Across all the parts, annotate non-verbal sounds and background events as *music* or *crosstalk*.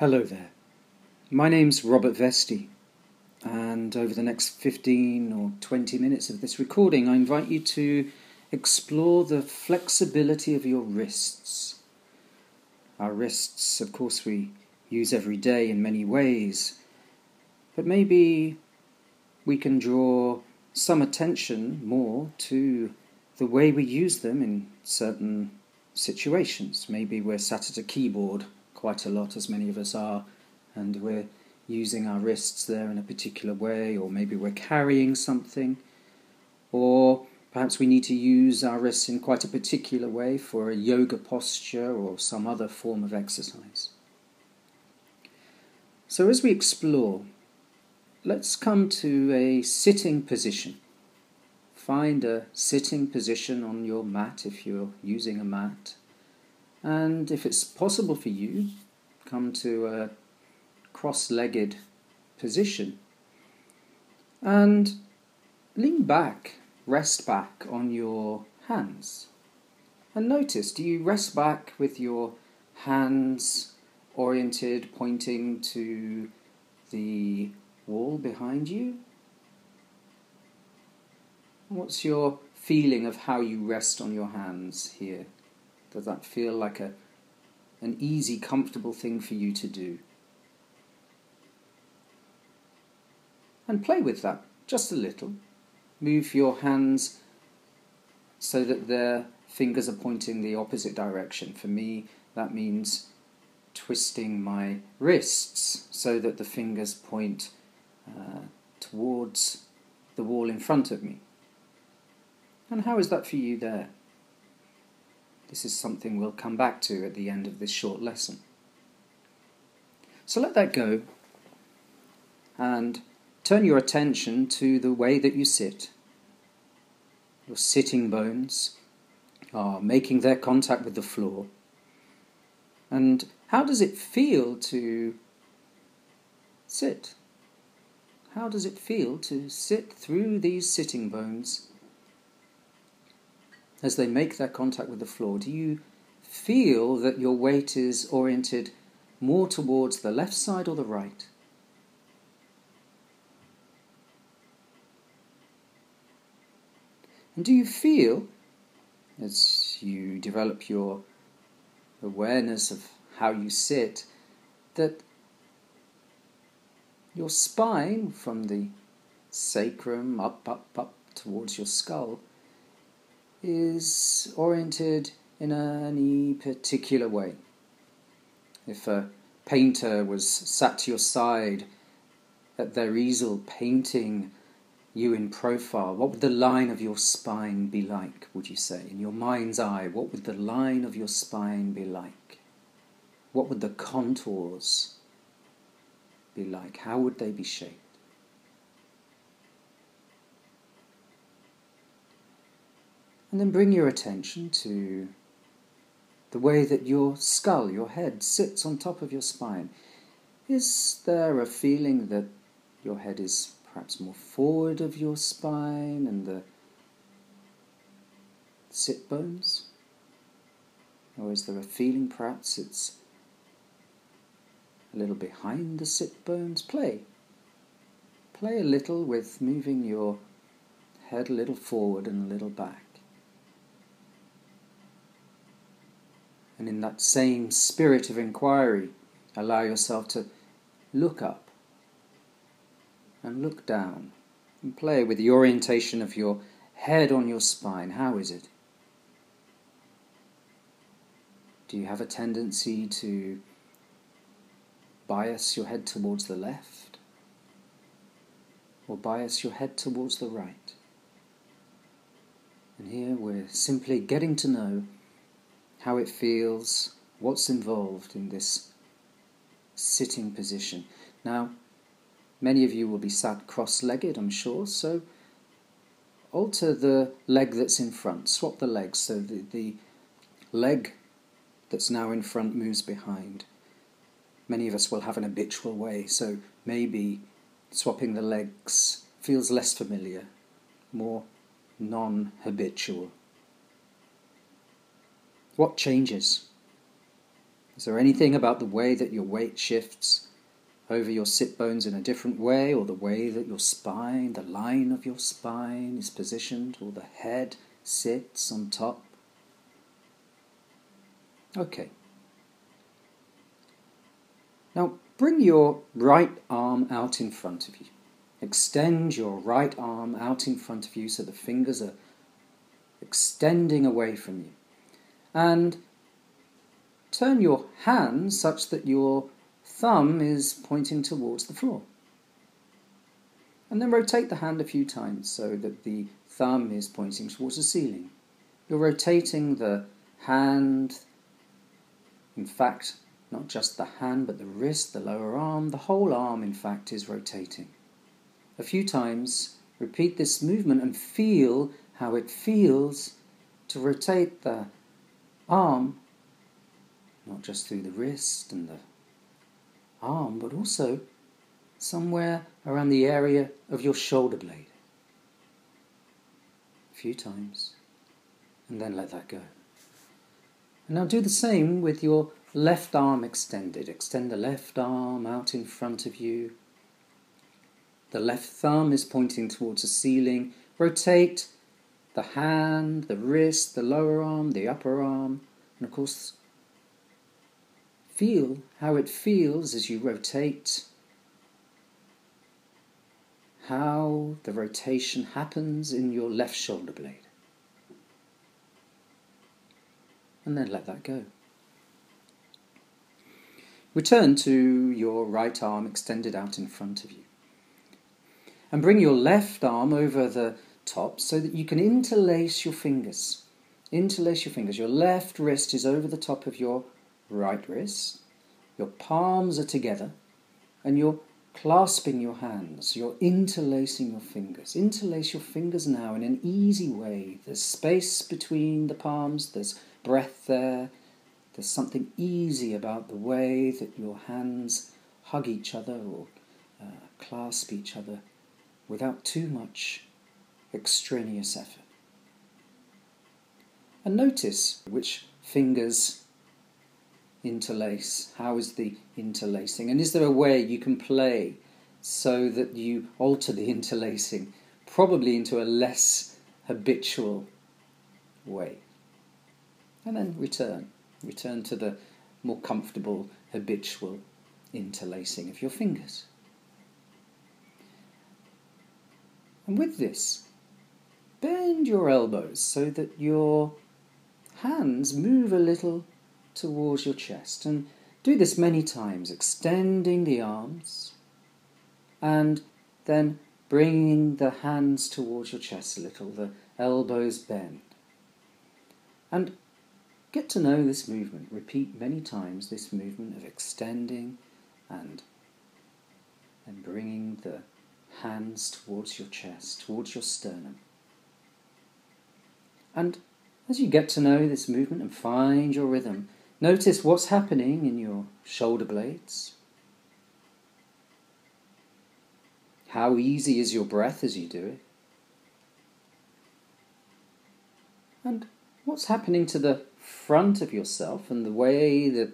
Hello there. My name's Robert Vesty, and over the next 15 or 20 minutes of this recording, I invite you to explore the flexibility of your wrists. Our wrists, of course, we use every day in many ways, but maybe we can draw some attention more to the way we use them in certain situations. Maybe we're sat at a keyboard quite a lot, as many of us are, and we're using our wrists there in a particular way, or maybe we're carrying something, or perhaps we need to use our wrists in quite a particular way for a yoga posture or some other form of exercise. So, as we explore, let's come to a sitting position. Find a sitting position on your mat if you're using a mat. And if it's possible for you, come to a cross legged position. And lean back, rest back on your hands. And notice do you rest back with your hands oriented, pointing to the wall behind you? What's your feeling of how you rest on your hands here? Does that feel like a, an easy, comfortable thing for you to do? And play with that just a little. Move your hands so that their fingers are pointing the opposite direction. For me, that means twisting my wrists so that the fingers point uh, towards the wall in front of me. And how is that for you there? This is something we'll come back to at the end of this short lesson. So let that go and turn your attention to the way that you sit. Your sitting bones are making their contact with the floor. And how does it feel to sit? How does it feel to sit through these sitting bones as they make their contact with the floor, do you feel that your weight is oriented more towards the left side or the right? And do you feel, as you develop your awareness of how you sit, that your spine from the sacrum up, up, up towards your skull is oriented in any particular way. If a painter was sat to your side at their easel painting you in profile, what would the line of your spine be like, would you say? In your mind's eye, what would the line of your spine be like? What would the contours be like? How would they be shaped? And then bring your attention to the way that your skull, your head, sits on top of your spine. Is there a feeling that your head is perhaps more forward of your spine and the sit bones? Or is there a feeling perhaps it's a little behind the sit bones? Play. Play a little with moving your head a little forward and a little back. And in that same spirit of inquiry, allow yourself to look up and look down and play with the orientation of your head on your spine. How is it? Do you have a tendency to bias your head towards the left or bias your head towards the right? And here we're simply getting to know how it feels, what's involved in this sitting position. Now, many of you will be sat cross legged, I'm sure, so alter the leg that's in front, swap the legs so the, the leg that's now in front moves behind. Many of us will have an habitual way, so maybe swapping the legs feels less familiar, more non habitual. What changes Is there anything about the way that your weight shifts over your sit bones in a different way, or the way that your spine, the line of your spine is positioned, or the head sits on top? Okay. Now bring your right arm out in front of you. Extend your right arm out in front of you so the fingers are extending away from you. And turn your hand such that your thumb is pointing towards the floor. And then rotate the hand a few times so that the thumb is pointing towards the ceiling. You're rotating the hand, in fact, not just the hand, but the wrist, the lower arm, the whole arm, in fact, is rotating. A few times, repeat this movement and feel how it feels to rotate the arm not just through the wrist and the arm, but also somewhere around the area of your shoulder blade. A few times, and then let that go. And now do the same with your left arm extended. Extend the left arm out in front of you. The left thumb is pointing towards the ceiling. Rotate the hand, the wrist, the lower arm, the upper arm, and of course Feel how it feels as you rotate, how the rotation happens in your left shoulder blade. And then let that go. Return to your right arm extended out in front of you. And bring your left arm over the top so that you can interlace your fingers. Interlace your fingers. Your left wrist is over the top of your right wrist, your palms are together, and you're clasping your hands, you're interlacing your fingers. Interlace your fingers now in an easy way. There's space between the palms, there's breath there, there's something easy about the way that your hands hug each other or uh, clasp each other without too much extraneous effort. And notice which fingers interlace? How is the interlacing? And is there a way you can play so that you alter the *laughs* interlacing, probably into a less habitual way? And then return. Return to the more comfortable, habitual interlacing of your fingers. And with this, bend your elbows so that your hands move a little towards your chest. And do this many times, extending the arms and then bringing the hands towards your chest a little, the elbows bend. And get to know this movement. Repeat many times this movement of extending and then bringing the hands towards your chest, towards your sternum. And as you get to know this movement and find your rhythm, Notice what's happening in your shoulder blades. How easy is your breath as you do it? And what's happening to the front of yourself and the way that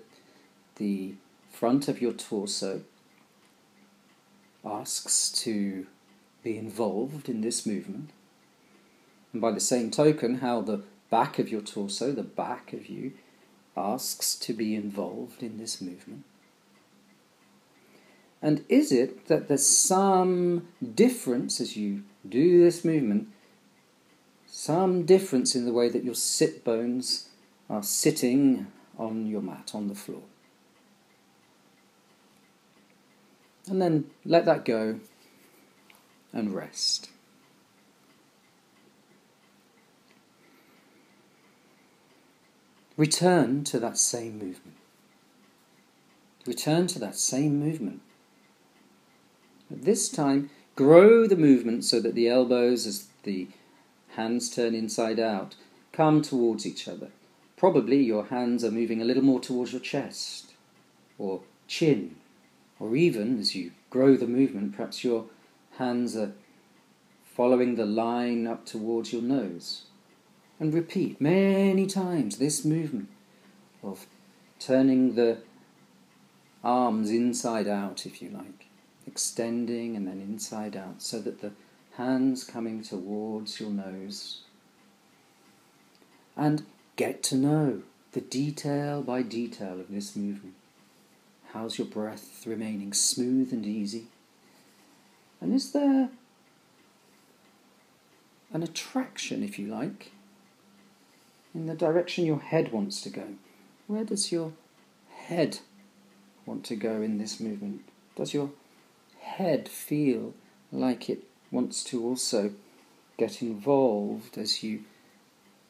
the front of your torso asks to be involved in this movement? And by the same token, how the back of your torso, the back of you, asks to be involved in this movement? And is it that there's some difference as you do this movement, some difference in the way that your sit bones are sitting on your mat, on the floor? And then let that go and rest. Return to that same movement. Return to that same movement. But this time, grow the movement so that the elbows, as the hands turn inside out, come towards each other. Probably your hands are moving a little more towards your chest or chin, or even as you grow the movement, perhaps your hands are following the line up towards your nose and repeat many times this movement of turning the arms inside out, if you like, extending and then inside out, so that the hands coming towards your nose. And get to know the detail by detail of this movement. How's your breath remaining smooth and easy? And is there an attraction, if you like, in the direction your head wants to go? Where does your head want to go in this movement? Does your head feel like it wants to also get involved as you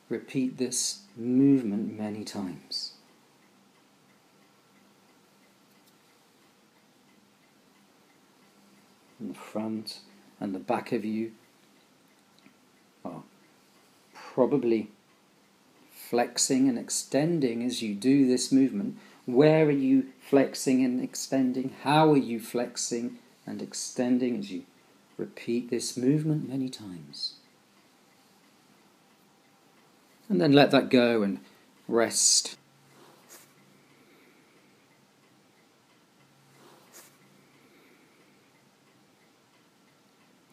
repeat this movement many times? And the front and the back of you are probably flexing and extending as you do this movement. Where are you flexing and extending? How are you flexing and extending as you repeat this movement many times? And then let that go and rest.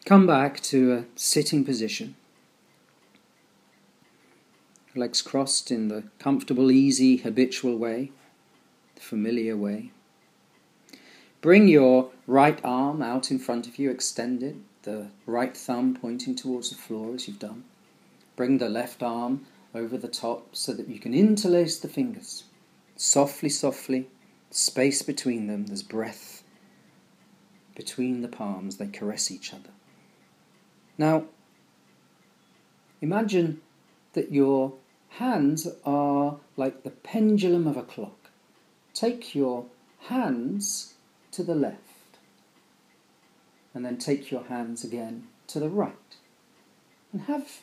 Come back to a sitting position legs crossed in the comfortable, easy, habitual way, the familiar way. Bring your right arm out in front of you, extended, the right thumb pointing towards the floor as you've done. Bring the left arm over the top so that you can interlace the fingers. Softly, softly, space between them, there's breath between the palms, they caress each other. Now, imagine that your hands are like the pendulum of a clock. Take your hands to the left, and then take your hands again to the right. And have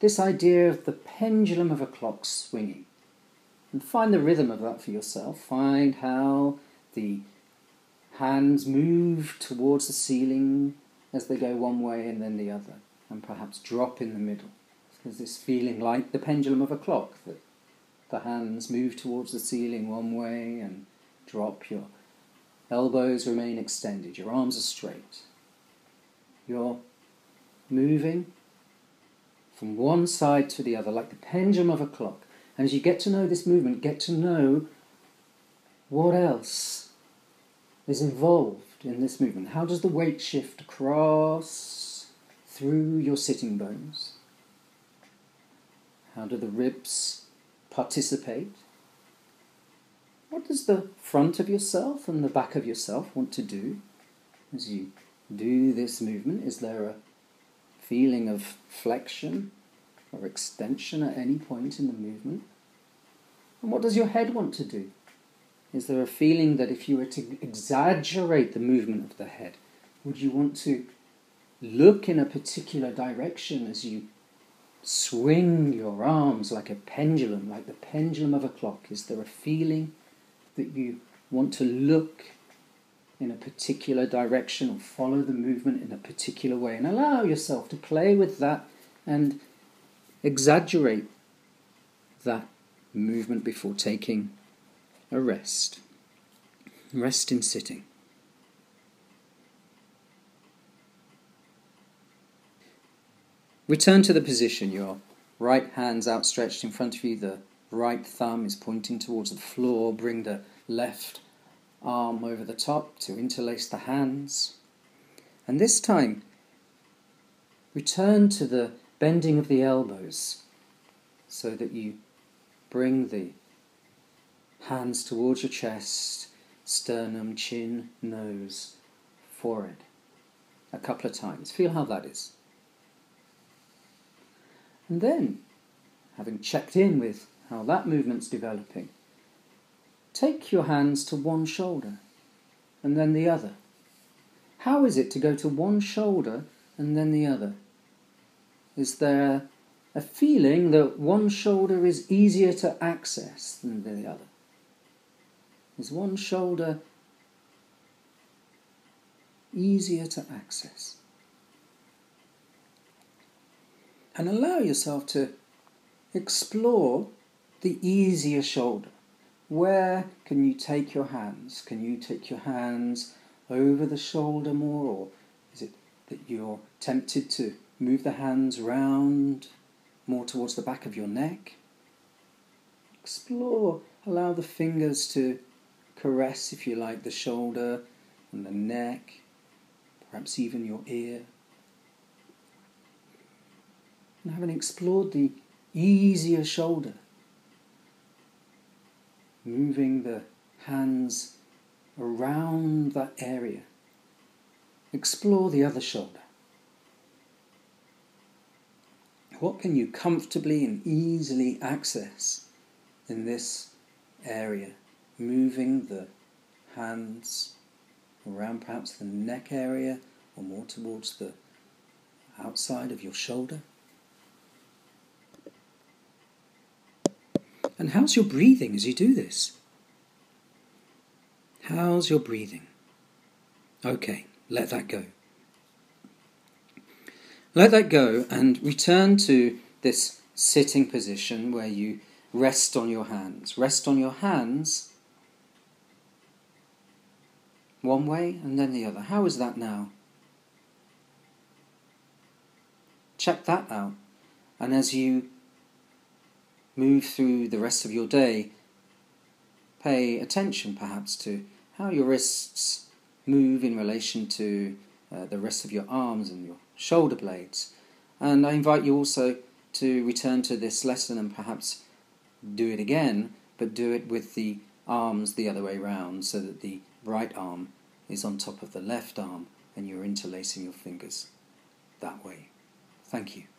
this idea of the pendulum of a clock swinging. And find the rhythm of that for yourself. Find how the hands move towards the ceiling as they go one way and then the other, and perhaps drop in the middle. There's this feeling like the pendulum of a clock that the hands move towards the ceiling one way and drop. Your elbows remain extended. Your arms are straight. You're moving from one side to the other like the pendulum of a clock. And as you get to know this movement, get to know what else is involved in this movement. How does the weight shift across through your sitting bones? How do the ribs participate? What does the front of yourself and the back of yourself want to do as you do this movement? Is there a feeling of flexion or extension at any point in the movement? And what does your head want to do? Is there a feeling that if you were to exaggerate the movement of the head, would you want to look in a particular direction as you swing your arms like a pendulum, like the pendulum of a clock? Is there a feeling that you want to look in a particular direction or follow the movement in a particular way? And allow yourself to play with that and exaggerate that movement before taking a rest. Rest in sitting. Return to the position. Your right hand's outstretched in front of you. The right thumb is pointing towards the floor. Bring the left arm over the top to interlace the hands. And this time, return to the bending of the elbows so that you bring the hands towards your chest, sternum, chin, nose, forehead. A couple of times. Feel how that is. And then, having checked in with how that movement's developing, take your hands to one shoulder and then the other. How is it to go to one shoulder and then the other? Is there a feeling that one shoulder is easier to access than the other? Is one shoulder easier to access? And allow yourself to explore the easier shoulder. where can you take your hands? Can you take your hands over the shoulder more, or is it that you're tempted to move the hands round more towards the back of your neck? Explore, allow the fingers to caress, if you like, the shoulder and the neck, perhaps even your ear. And having explored the easier shoulder, moving the hands around that area, explore the other shoulder. What can you comfortably and easily access in this area? Moving the hands around perhaps the neck area or more towards the outside of your shoulder. And how's your breathing as you do this? How's your breathing? Okay, let that go. Let that go and return to this sitting position where you rest on your hands. Rest on your hands one way and then the other. How is that now? Check that out. And as you move through the rest of your day, pay attention perhaps to how your wrists move in relation to uh, the rest of your arms and your shoulder blades. And I invite you also to return to this lesson and perhaps do it again, but do it with the arms the other way round so that the right arm is on top of the left arm and you're interlacing your fingers that way. Thank you.